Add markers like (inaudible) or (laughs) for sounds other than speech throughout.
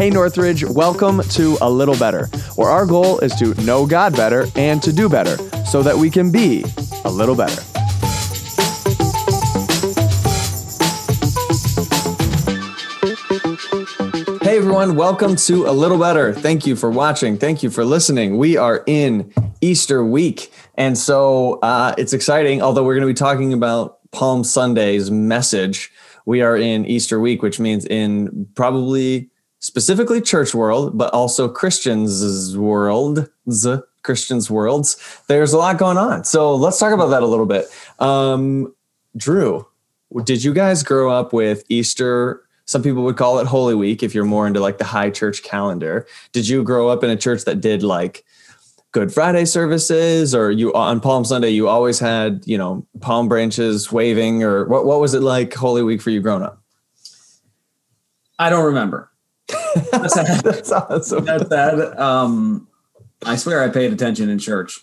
Hey Northridge, welcome to A Little Better, where our goal is to know God better and to do better so that we can be a little better. Hey everyone, welcome to A Little Better. Thank you for watching. Thank you for listening. We are in Easter week. And so uh, it's exciting, although we're going to be talking about Palm Sunday's message. We are in Easter week, which means in probably specifically church world, but also Christians world, Christians worlds. There's a lot going on. So let's talk about that a little bit. Um, Drew, did you guys grow up with Easter? Some people would call it Holy Week if you're more into like the high church calendar. Did you grow up in a church that did like Good Friday services, or you on Palm Sunday you always had you know palm branches waving, or what? What was it like Holy Week for you growing up? I don't remember. That's, (laughs) That's awesome. That's that. Um, I swear I paid attention in church.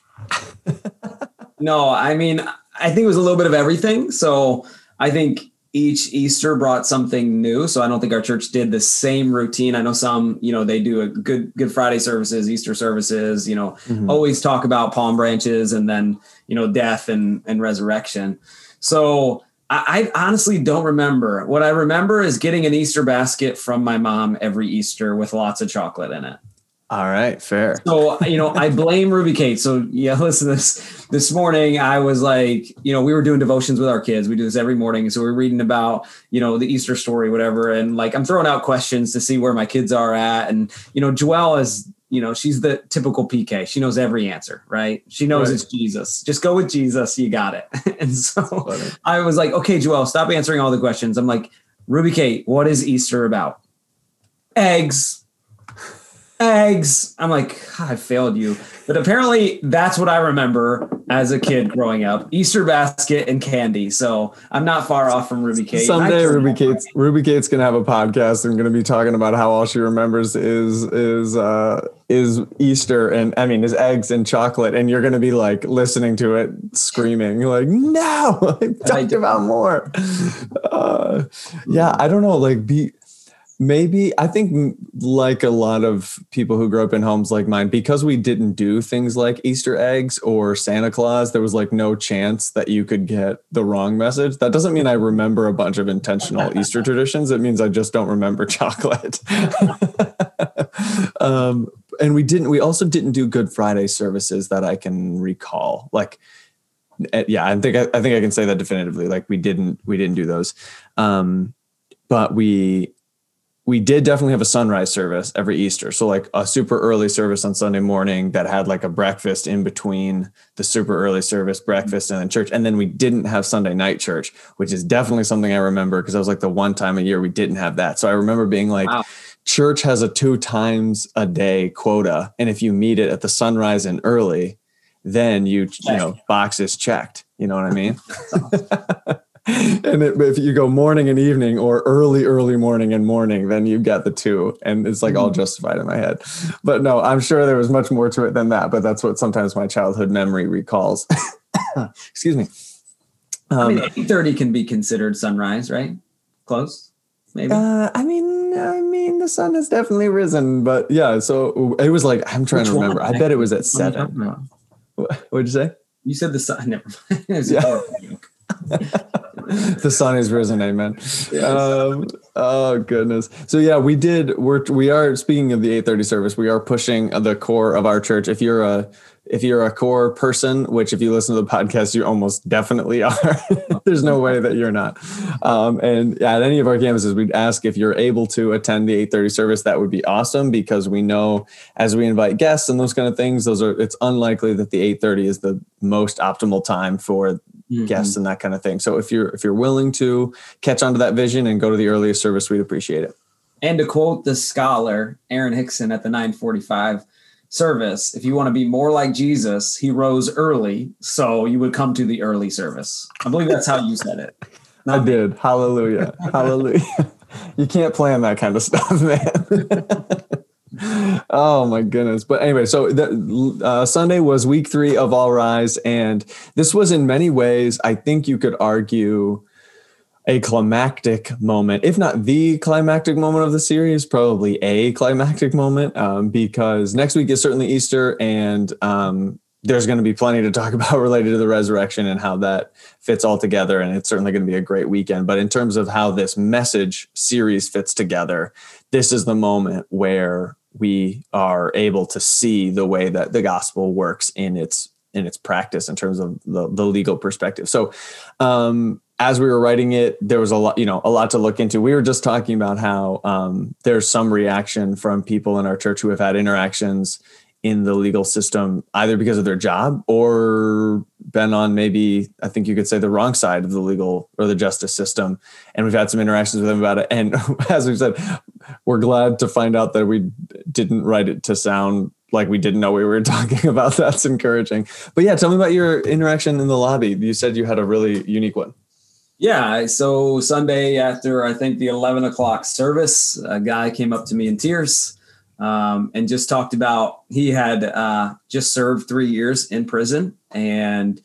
no, I mean I think it was a little bit of everything. So I think each Easter brought something new. So I don't think our church did the same routine. I know some, you know, they do a good Good Friday services, Easter services, you know, mm-hmm. always talk about palm branches and then, you know, death and and resurrection. So I, I honestly don't remember. What I remember is getting an Easter basket from my mom every Easter with lots of chocolate in it. All right, fair. So you know, I blame Ruby Kate. So yeah, (laughs) listen. This this morning, I was like, you know, we were doing devotions with our kids. We do this every morning, so we're reading about you know the Easter story, whatever. And like, I'm throwing out questions to see where my kids are at. And you know, Joelle is you know she's the typical PK. She knows every answer, right? She knows right. it's Jesus. Just go with Jesus. You got it. (laughs) and so I was like, okay, Joelle, stop answering all the questions. I'm like, Ruby Kate, what is Easter about? Eggs eggs. I'm like, I failed you. But apparently that's what I remember as a kid growing up. Easter basket and candy. So I'm not far off from Ruby Kate. Someday Ruby Kate's Ruby Kate's gonna have a podcast and gonna be talking about how all she remembers is is uh is Easter and I mean is eggs and chocolate. And you're gonna be like listening to it screaming, like, no, (laughs) talk about more. Uh, yeah, I don't know, like be Maybe I think, like a lot of people who grew up in homes like mine, because we didn't do things like Easter eggs or Santa Claus, there was like no chance that you could get the wrong message. That doesn't mean I remember a bunch of intentional Easter (laughs) traditions. It means I just don't remember (laughs) chocolate. (laughs) um, and we didn't, we also didn't do Good Friday services that I can recall. Like, eh, yeah, I think I, I think I can say that definitively. Like we didn't, we didn't do those. Um, but we we did definitely have a sunrise service every Easter. So like a super early service on Sunday morning that had like a breakfast in between the super early service, breakfast, and then church. And then we didn't have Sunday night church, which is definitely something I remember because I was like the one time a year we didn't have that. So I remember being like, wow. church has a two times a day quota. And if you meet it at the sunrise and early, then you, you know, boxes checked. You know what I mean? (laughs) and it, if you go morning and evening or early early morning and morning then you get the two. And it's like all mm-hmm. justified in my head. But no i'm sure there was much more to it than that but that's what sometimes my childhood memory recalls. (coughs) Excuse me. Um, i mean 8.30 can be considered sunrise right? Close maybe? Uh, i mean i mean the sun has definitely risen but yeah so it was like i'm trying Which to remember. One? i bet it was at seven. what did you say? You said the sun (laughs) never mind. Yeah. (laughs) (laughs) the sun is risen, amen. Yes. Um, oh goodness. So yeah, we did. We're we are speaking of the eight thirty service. We are pushing the core of our church. If you're a if you're a core person, which if you listen to the podcast, you almost definitely (laughs) are. There's no way that you're not. Um, and at any of our campuses, we'd ask if you're able to attend the 8:30 service. That would be awesome because we know as we invite guests and those kind of things, those are it's unlikely that the 8:30 is the most optimal time for mm-hmm. guests and that kind of thing. So if you're if you're willing to catch onto that vision and go to the earliest service, we'd appreciate it. And to quote the scholar Aaron Hickson at the 945 service, if you want to be more like Jesus, he rose early, so you would come to the early service. I believe that's how you said it. (laughs) I did. Hallelujah. Hallelujah. (laughs) You can't plan that kind of stuff, man (laughs) oh my goodness but anyway so the, uh, sunday was week three of all rise and this was in many ways i think you could argue a climactic moment, if not the climactic moment of the series, probably a climactic moment, um, because next week is certainly Easter, and um, there's going to be plenty to talk (laughs) about related to the resurrection and how that fits all together. And it's certainly going to be a great weekend. But in terms of how this message series fits together, this is the moment where we are able to see the way that the gospel works in its in its practice in terms of the, the legal perspective. So um, as we were writing it, there was a lot, you know, a lot to look into. We were just talking about how um, there's some reaction from people in our church who have had interactions in the legal system, either because of their job or been on maybe, I think you could say, the wrong side of the legal or the justice system. And we've had some interactions with them about it. And (laughs) as we said, we're glad to find out that we didn't write it to sound like we didn't know we were (laughs) talking about. That's encouraging. But yeah, tell me about your interaction in the lobby. You said you had a really unique one. Yeah. So Sunday after I think the 11 o'clock service, a guy came up to me in tears um, and just talked about he had uh, just served three years in prison. And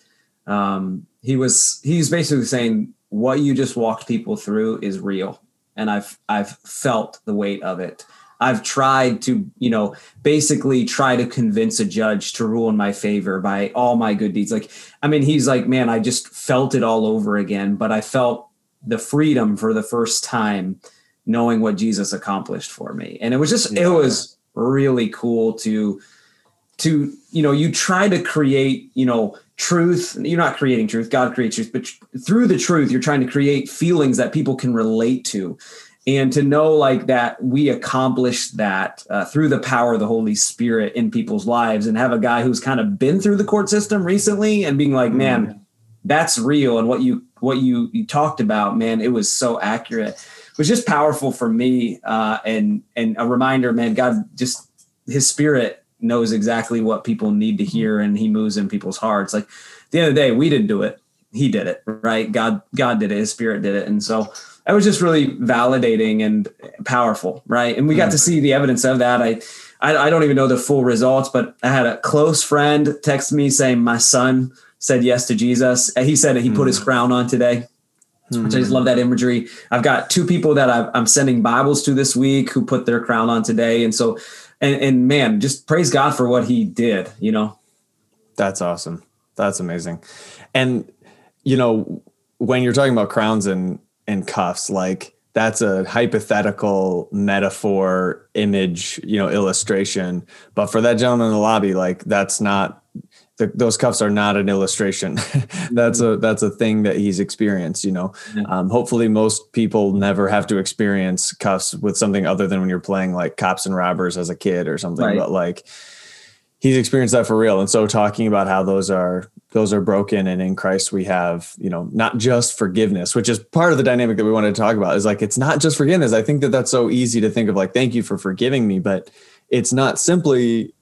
um, he was, basically saying, what you just walked people through is real. And I've, I've felt the weight of it. I've tried to, you know, basically try to convince a judge to rule in my favor by all my good deeds. Like, I mean, he's like, man, I just felt it all over again, but I felt the freedom for the first time knowing what Jesus accomplished for me. And it was just, yeah. it was really cool to, to, you know, you try to create, you know, truth. You're not creating truth. God creates truth, but through the truth, you're trying to create feelings that people can relate to and to know like that we accomplished that uh, through the power of the holy spirit in people's lives and have a guy who's kind of been through the court system recently and being like man mm. that's real and what you what you you talked about man it was so accurate it was just powerful for me uh, and and a reminder man god just his spirit knows exactly what people need to hear and he moves in people's hearts like at the end of the day we didn't do it he did it right god god did it his spirit did it and so that was just really validating and powerful, right? And we got to mm. see the evidence of that. I, I, I don't even know the full results, but I had a close friend text me saying my son said yes to Jesus. He said he put his mm. crown on today. Mm. Which I just love that imagery. I've got two people that i am sending Bibles to this week who put their crown on today, and so, and, and man, just praise God for what He did. You know, that's awesome. That's amazing. And you know, when you're talking about crowns and and cuffs like that's a hypothetical metaphor image you know illustration but for that gentleman in the lobby like that's not the, those cuffs are not an illustration. (laughs) That's a that's a thing that he's experienced you know? Um, hopefully most people never have to experience cuffs with something other than when you're playing like cops and robbers as a kid or something right. but like he's experienced that for real. And so talking about how those are those are broken and in christ we have you know not just forgiveness which is part of the dynamic that we wanted to talk about is like it's not just forgiveness. I think that that's so easy to think of like thank you for forgiving me but it's not simply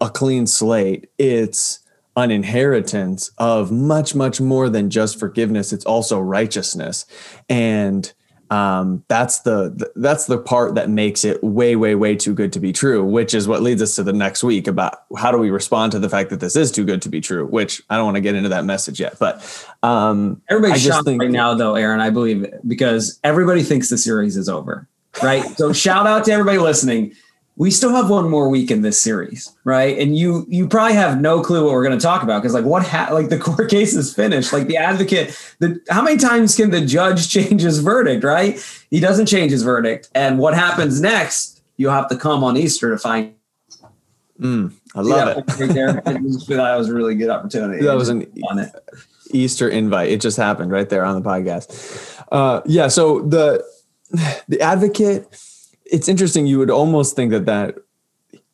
a clean slate. It's an inheritance of much much more than just forgiveness. It's also righteousness. And um, that's the that's the part that makes it way way way too good to be true which is what leads us to the next week about how do we respond to the fact that this is too good to be true which i don't want to get into that message yet but um everybody's shocked think, right now though aaron i believe because everybody thinks the series is over right? So (laughs) shout out to everybody listening we still have one more week in this series, right? And you you probably have no clue what we're going to talk about because like what ha- like the (laughs) court case is finished. Like the advocate, the how many times can the judge (laughs) change his verdict, right? He doesn't change his verdict, and what happens next? You'll have to come on Easter to find. Mm, I love it. Right there. (laughs) that was a really good opportunity. That was an on it. Easter invite. It just happened right there on the podcast. Uh, yeah. So the (sighs) the advocate it's interesting. You would almost think that that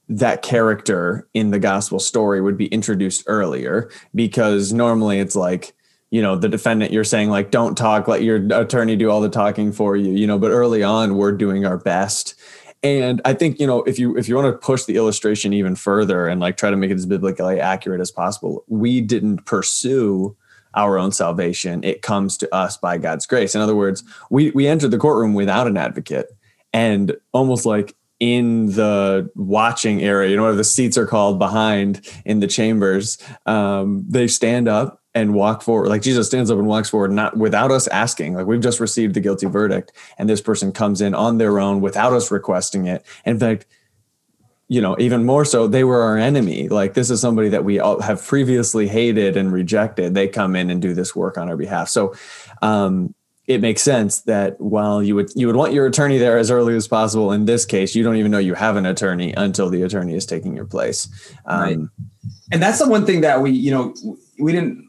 that character in the gospel story would be introduced earlier because normally it's like you know the defendant you're saying like don't talk let your attorney do all the talking for you you know but early on we're doing our best. And i think you know if you if you want to push the illustration even further and like try to make it as biblically accurate as possible we didn't pursue our own salvation. It comes to us by god's grace. In other words we we entered the courtroom without an advocate and almost like in the watching area, you know what the seats are called behind in the chambers, um, they stand up and walk forward. Like Jesus stands up and walks forward, not without us asking. Like we've just received the guilty verdict, and this person comes in on their own without us requesting it. In fact, you know, even more so, they were our enemy. Like this is somebody that we all have previously hated and rejected. They come in and do this work on our behalf. So um, it makes sense that while you would you would want your attorney there as early as possible, in this case, you don't even know you have an attorney until the attorney is taking your place. Um, right. And that's the one thing that we, you know, we didn't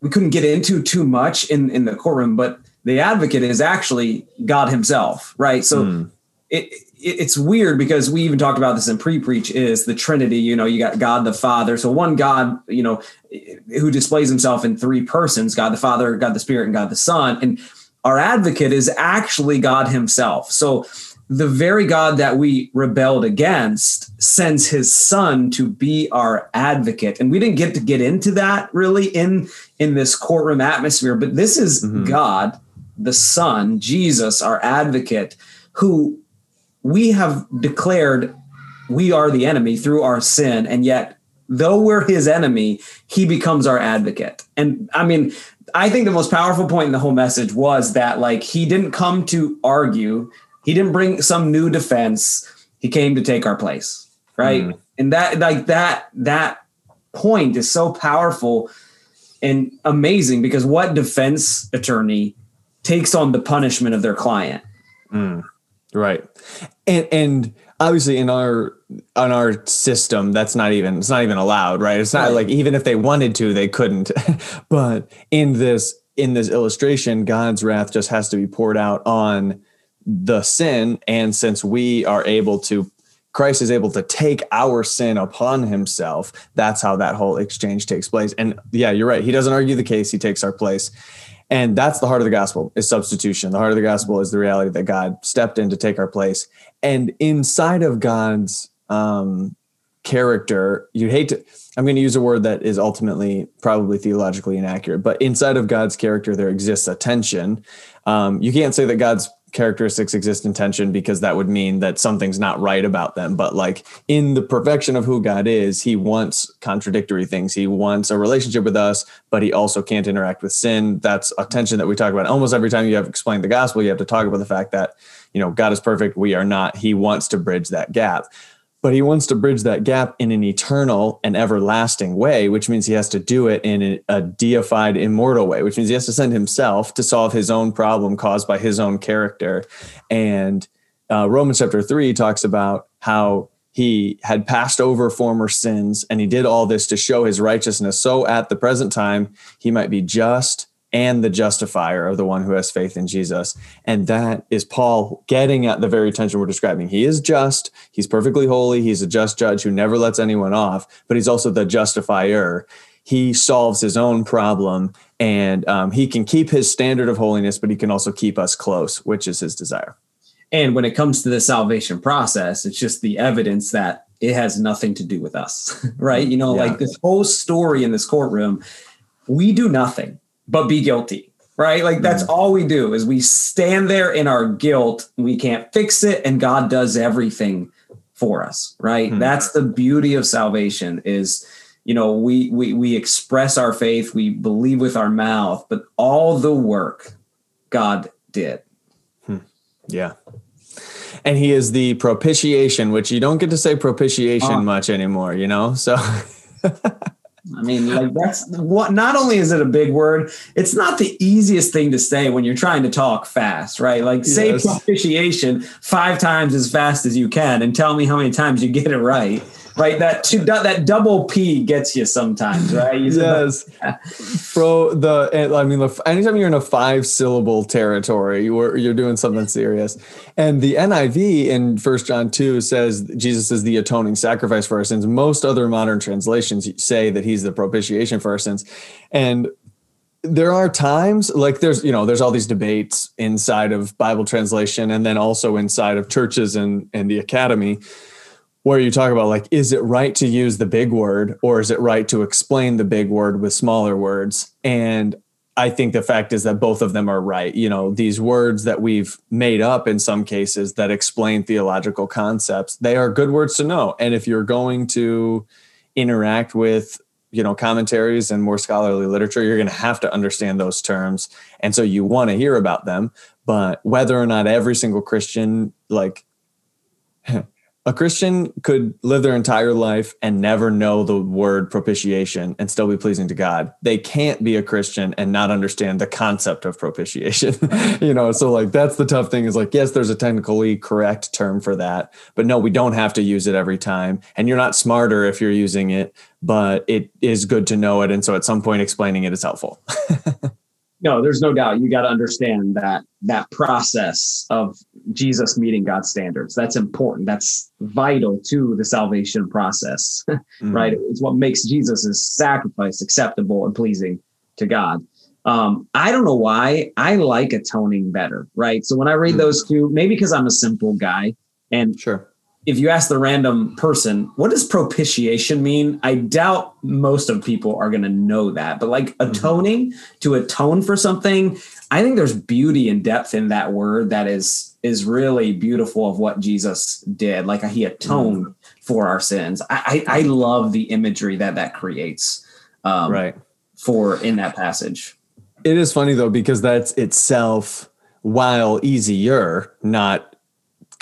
we couldn't get into too much in in the courtroom, but the advocate is actually God Himself, right? So mm. It, it it's weird because we even talked about this in pre-preach is the Trinity. You know, you got God the Father, so one God, you know, who displays Himself in three persons: God the Father, God the Spirit, and God the Son. And our advocate is actually God Himself. So the very God that we rebelled against sends his son to be our advocate. And we didn't get to get into that really in, in this courtroom atmosphere, but this is mm-hmm. God, the son, Jesus, our advocate, who we have declared we are the enemy through our sin. And yet, though we're his enemy, he becomes our advocate. And I mean, I think the most powerful point in the whole message was that like he didn't come to argue he didn't bring some new defense. He came to take our place, right? Mm. And that like that that point is so powerful and amazing because what defense attorney takes on the punishment of their client? Mm. Right. And and obviously in our on our system that's not even it's not even allowed, right? It's not right. like even if they wanted to, they couldn't. (laughs) but in this in this illustration, God's wrath just has to be poured out on the sin. And since we are able to, Christ is able to take our sin upon himself, that's how that whole exchange takes place. And yeah, you're right. He doesn't argue the case, he takes our place. And that's the heart of the gospel is substitution. The heart of the gospel is the reality that God stepped in to take our place. And inside of God's um, character, you hate to, I'm going to use a word that is ultimately probably theologically inaccurate, but inside of God's character, there exists a tension. Um, you can't say that God's characteristics exist in tension because that would mean that something's not right about them. But like in the perfection of who God is, he wants contradictory things. He wants a relationship with us, but he also can't interact with sin. That's a tension that we talk about almost every time you have explained the gospel. You have to talk about the fact that, you know, God is perfect. We are not. He wants to bridge that gap but he wants to bridge that gap in an eternal and everlasting way, which means he has to do it in a, deified, immortal way, which means he has to send himself to solve his own problem caused by his own character. And uh, Romans chapter three talks about how he had passed over former sins and he did all this to show his righteousness. So at the present time, he might be just and the justifier of the one who has faith in Jesus. And that is Paul getting at the very tension we're describing. He is just, he's perfectly holy, he's a just judge who never lets anyone off, but he's also the justifier. He solves his own problem and um, he can keep his standard of holiness, but he can also keep us close, which is his desire. And when it comes to the salvation process, it's just the evidence that it has nothing to do with us, (laughs) right? You know, yeah. like this whole story in this courtroom, we do nothing but be guilty right? Like that's mm. all we do is we stand there in our guilt. We can't fix it and god does everything for us right? Mm. that's the beauty of salvation is you know we we we express our faith we believe with our mouth but all the work god did. Hmm. yeah. And he is the propitiation which you don't get to say propitiation uh, much anymore you know? So (laughs) I mean, like that's (laughs) what not only is it a big word, it's not the easiest thing to say when you're trying to talk fast, right? Like say yes. propitiation five times as fast as you can and tell me how many times you get it right right? That two, that double P gets you sometimes, right? You yes, (laughs) bro. The eh, I mean, anytime you're in a five syllable territory, you're you're doing something serious. And the NIV in First John two says Jesus is the atoning sacrifice for our sins. Most other modern translations say that he's the propitiation for our sins, and there are times like there's you know there's all these debates inside of bible translation and then also inside of churches and and the academy where you talk about like is it right to use the big word or is it right to explain the big word with smaller words? And i think the fact is that both of them are right. You know these words that we've made up in some cases that explain theological concepts they are good words to know. And if you're going to interact with you know commentaries and more scholarly literature you're going to have to understand those terms. And so you want to hear about them. But whether or not every single christian like (laughs) a Christian could live their entire life and never know the word propitiation and still be pleasing to God. They can't be a Christian and not understand the concept of propitiation. (laughs) you know, so like that's the tough thing is like, yes, there's a technically correct term for that, but no, we don't have to use it every time. And you're not smarter if you're using it, but it is good to know it. And so at some point, explaining it is helpful. (laughs) no, there's no doubt. You got to understand that that process of Jesus meeting God's standards. That's important. That's vital to the salvation process, (laughs) mm-hmm. right? It's what makes Jesus' sacrifice acceptable and pleasing to God. Um, I don't know why I like atoning better, right? So when I read mm-hmm. those two, maybe because I'm a simple guy, and sure if you ask the random person, what does propitiation mean? I doubt most of people are going to know that. But like mm-hmm. atoning, mm-hmm. to atone for something, I think there's beauty and depth in that word that is is really beautiful of what Jesus did. Like he atoned mm-hmm. for our sins. I, I, I love the imagery that that creates. Um, right. For in that passage. It is funny though because that's itself while easier, not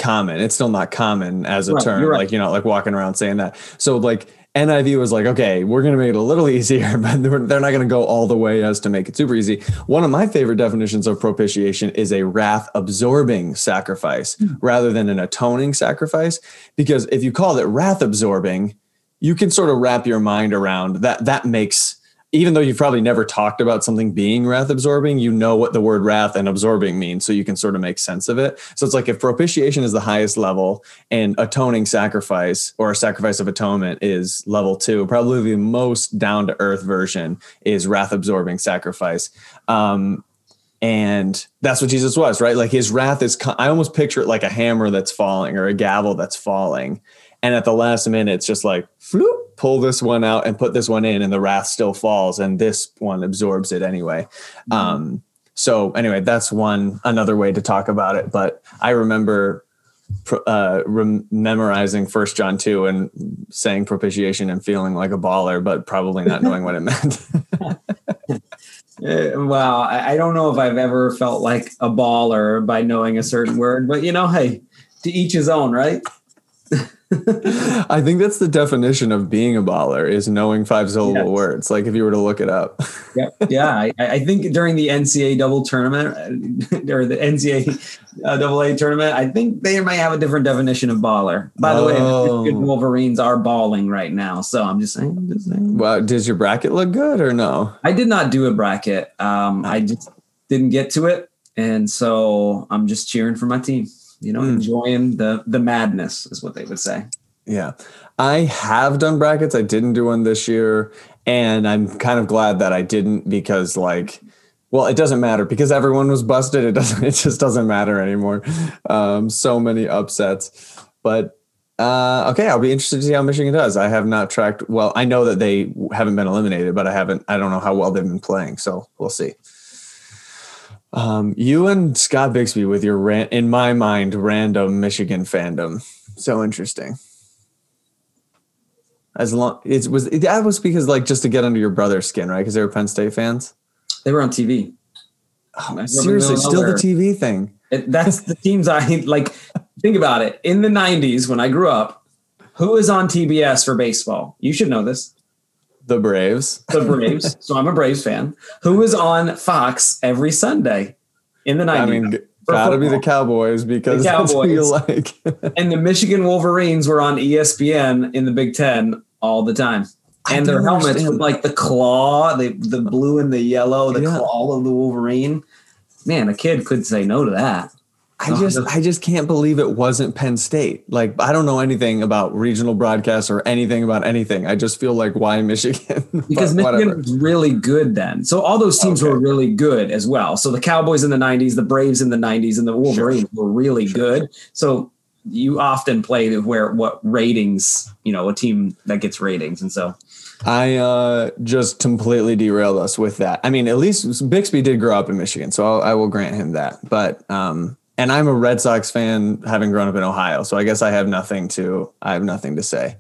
common. It's still not common as a right, term. Right. Like you're not like walking around saying that. So like NIV was like, okay, we're going to make it a little (laughs) easier, (laughs) but they're not going to go all the way as to make it super easy. One of my favorite definitions of propitiation is a wrath absorbing sacrifice mm. rather than an atoning sacrifice. Because if you call it wrath absorbing, you can sort of wrap your mind around that. That makes even though you've probably never talked about something being wrath absorbing, you know what the word wrath and absorbing means. So you can sort of make sense of it. So it's like if propitiation is the highest level and atoning sacrifice or a sacrifice of atonement is level two, probably the most down to earth version is wrath absorbing sacrifice. Um, and that's what Jesus was, right? Like his wrath is, I almost picture it like a hammer that's falling or a gavel that's falling. And at the last minute, it's just like, floop, pull this one out and put this one in and the wrath still falls and this one absorbs it anyway. Mm-hmm. um, so anyway that's one another way to talk about it but i remember uh, rem- memorizing first john 2 and saying propitiation and feeling like a baller but probably not knowing what it meant. (laughs) Uh, wow I, I don't know if i've ever felt like a baller by knowing a certain word but you know hey to each his own right (laughs) (laughs) I think that's the definition of being a baller is knowing five syllable yes. words. Like if you were to look it up. (laughs) yeah, yeah. I, I, think during the NCAA double tournament (laughs) or the NCAA uh, double A tournament, I think they might have a different definition of baller. By the oh. way, the Wolverines are balling right now, so I'm just saying. I'm just saying. Well, does your bracket look good or no? I did not do a bracket. Um, I just didn't get to it, and so I'm just cheering for my team you know, mm. enjoying the the madness is what they would say. Yeah. I have done brackets. I didn't do one this year. And I'm kind of glad that I didn't because like well, it doesn't matter because everyone was busted. It doesn't (laughs) it just doesn't matter anymore. Um, so many upsets. But uh, okay, I'll be interested to see how Michigan does. I have not tracked well, I know that they haven't been eliminated, but I haven't I don't know how well they've been playing. So we'll see. Um, you and Scott Bixby with your ran- in my mind random Michigan fandom. So interesting. As long it was that was because like just to get under your brother's skin, right? Because they were Penn State fans. They were on TV. Oh, seriously, still the TV thing. It, that's the teams I like. Think about it. In the '90s, when I grew up, who was on TBS for baseball? You should know this. The Braves. The Braves. (laughs) so I'm a Braves fan. Who was on Fox every Sunday in the 90s? I mean, gotta be the Cowboys because the Cowboys. you like. (laughs) and the Michigan Wolverines were on ESPN in the Big Ten all the time. And their helmets with like the claw, the the blue and the yellow, the yeah. claw of the Wolverine. Man, a kid could say no to that. I just I just can't believe it wasn't Penn State. Like I don't know anything about regional broadcasts or anything about anything. I just feel like why (laughs) Michigan? because Michigan was really good then. So all those teams okay. were really good as well. So the Cowboys in the 90s, the Braves in the 90s and the Wolverines sure. were really sure. good. So you often play where what ratings, you know, a team that gets ratings and so I uh, just completely derailed us with that. I mean, at least Bixby did grow up in Michigan, so I'll, I will grant him that. But um, and I'm a Red Sox fan, having grown up in Ohio. So I guess I have nothing to I have nothing to say.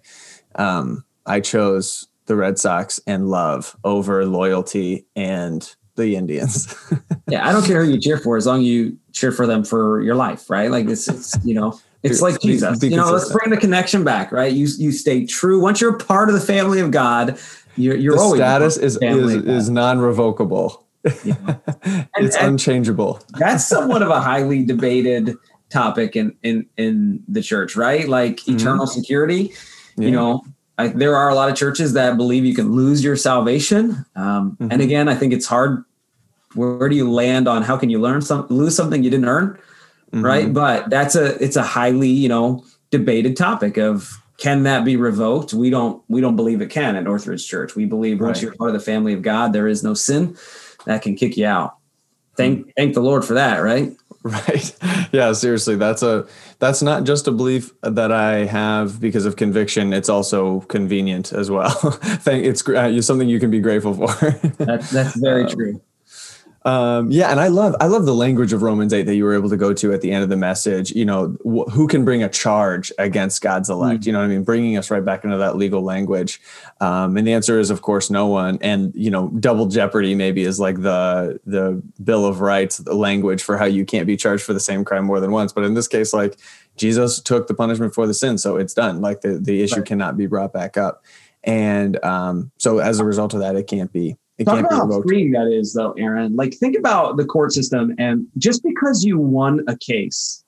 Um, I chose the Red Sox and love over loyalty and the Indians. (laughs) yeah, I don't care who you cheer for as long as you cheer for them for your life, right? Like it's, it's you know, it's like Jesus. Be, be you know, let's bring the connection back, right? You you stay true once you're part of the family of God. You're, you're the always status is is, is non-revocable. Yeah. (laughs) it's and, unchangeable. that's somewhat of a highly debated topic in in in the church, right? Like mm-hmm. eternal security. Yeah. You know, I, there are a lot of churches that believe you can lose your salvation. Um, mm-hmm. And again, I think it's hard. Where, where, do you land on how can you learn some lose something you didn't earn, mm-hmm. right? But that's a it's a highly you know debated topic of can that be revoked? We don't we don't believe it can at Northridge Church. We believe once right. you're part of the family of God, there is no sin that can kick you out. Thank mm-hmm. thank the Lord for that, right? (laughs) Right. Yeah, seriously, that's a that's not just a belief that I have because of conviction. It's also convenient as well. (laughs) Thank it's uh, something you can be grateful for. (laughs) that's that's very um, true. Um, yeah, and I love I love the language of Romans eight that you were able to go to at the end of the message. You know, wh- who can bring a charge against God's elect? Mm-hmm. You know what I mean? Bringing us right back into that legal language. Um, and the answer is, of course, no one. And you know, double jeopardy maybe is like the the Bill of Rights the language for how you can't be charged for the same crime more than once. But in this case, like Jesus took the punishment for the sin, so it's done. Like the the issue right. cannot be brought back up. And um, so as a result of that, it can't be it Talk about how freeing that is, though, Aaron. Like, think about the court system, and just because you won a case,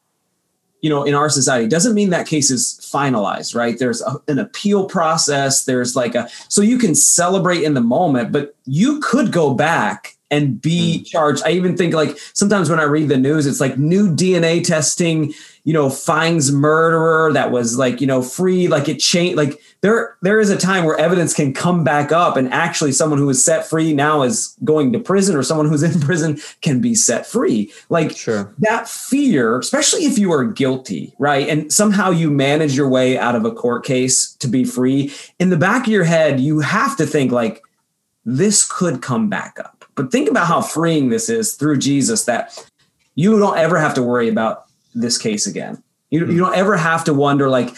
you know, in our society, doesn't mean that case is finalized, right? There's a, an appeal process. There's like a so you can celebrate in the moment, but you could go back and be mm. charged. I even think like sometimes when I read the news, it's like new DNA testing, you know, finds murderer that was like, you know, free, like it changed. Like there, there is a time where evidence can come back up and actually someone who is set free now is going to prison or someone who's in (laughs) prison can be set free. Like sure. that fear, especially if you are guilty, right? And somehow you manage your way out of a court case to be free. In the back of your head, you have to think like, this could come back up but think about how freeing this is through Jesus that you don't ever have to worry about this case again. You, you don't ever have to wonder like,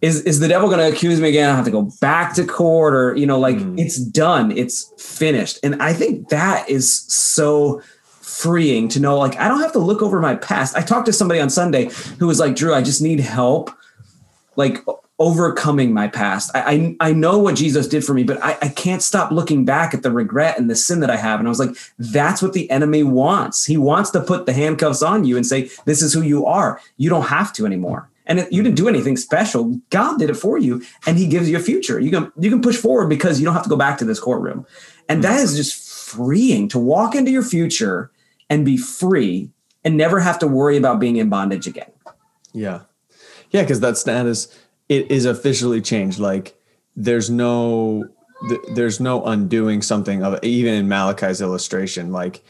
is, is the devil going to accuse me again? I have to go back to court or, you know, like mm. it's done, it's finished. And I think that is so freeing to know, like, I don't have to look over my past. I talked to somebody on Sunday who was like, Drew, I just need help. Like overcoming my past. I, I, I know what Jesus did for me, but I, I can't stop looking back at the regret and the sin that I have. And I was like, that's what the enemy wants. He wants to put the handcuffs on you and say, this is who you are. You don't have to anymore. And you didn't do anything special. God did it for you, and He gives you a future. You can you can push forward because you don't have to go back to this courtroom, and that is just freeing to walk into your future and be free and never have to worry about being in bondage again. Yeah, yeah, because that status it is officially changed. Like there's no there's no undoing something of even in Malachi's illustration. Like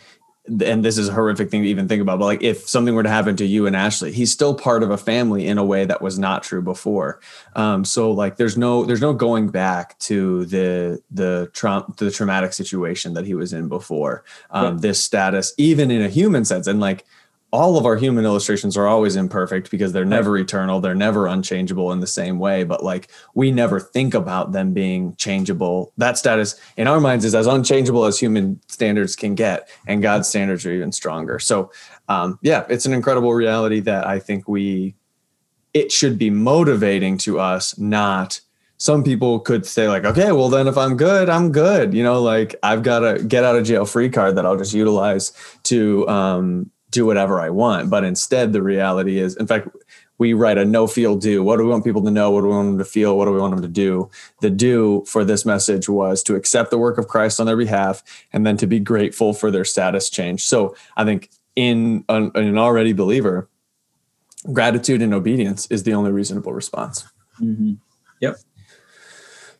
and this is a horrific thing to even think about, but like if something were to happen to you and Ashley, he's still part of a family in a way that was not true before. Um, so like there's no there's no going back to the the tra- the traumatic situation that he was in before. Um, yeah. This status, even in a human sense, and like all of our human illustrations are always imperfect because they're never eternal they're never unchangeable in the same way but like we never think about them being changeable. That status in our minds is as unchangeable as human standards can get and god's standards are even stronger. So um, yeah it's an incredible reality that i think we it should be motivating to us not some people could say like okay well then if i'm good i'm good. You know like i've got a get out of jail free card that i'll just utilize to um, do whatever I want. But instead, the reality is, in fact, we write a know feel do. What do we want people to know? What do we want them to feel? What do we want them to do? The do for this message was to accept the work of Christ on their behalf and then to be grateful for their status change. So I think in an, an already believer, gratitude and obedience is the only reasonable response. Mm-hmm. Yep.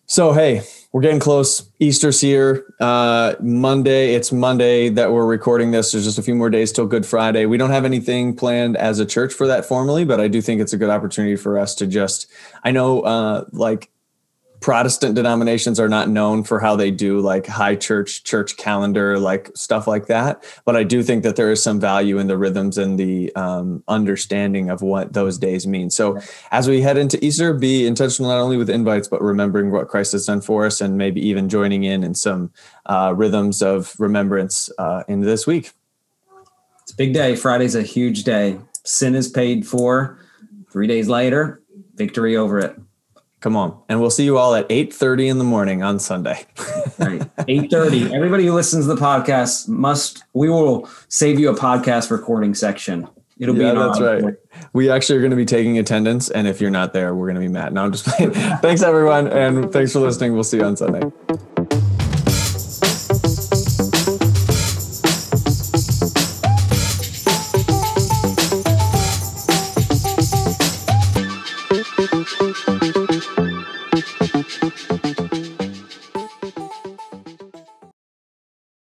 So, hey, we're getting close. Easter's here. Uh, Monday, it's Monday that we're recording this. There's just a few more days till Good Friday. We don't have anything planned as a church for that formally, but I do think it's a good opportunity for us to just, I know, uh, like Protestant denominations are not known for how they do like high church, church calendar, like stuff like that. But I do think that there is some value in the rhythms and the um, understanding of what those days mean. So as we head into Easter, be intentional not only with invites, but remembering what Christ has done for us and maybe even joining in in some uh, rhythms of remembrance uh, in this week. It's a big day. Friday's a huge day. Sin is paid for. Three days later, victory over it. Come on. And we'll see you all at 8:30 in the morning on Sunday. (laughs) right. 8:30. Everybody who listens to the podcast must we will save you a podcast recording section. It'll yeah, be that's right. We actually are going to be taking attendance and if you're not there, we're going to be mad. No, I'm just playing. (laughs) thanks everyone and thanks for listening. We'll see you on Sunday.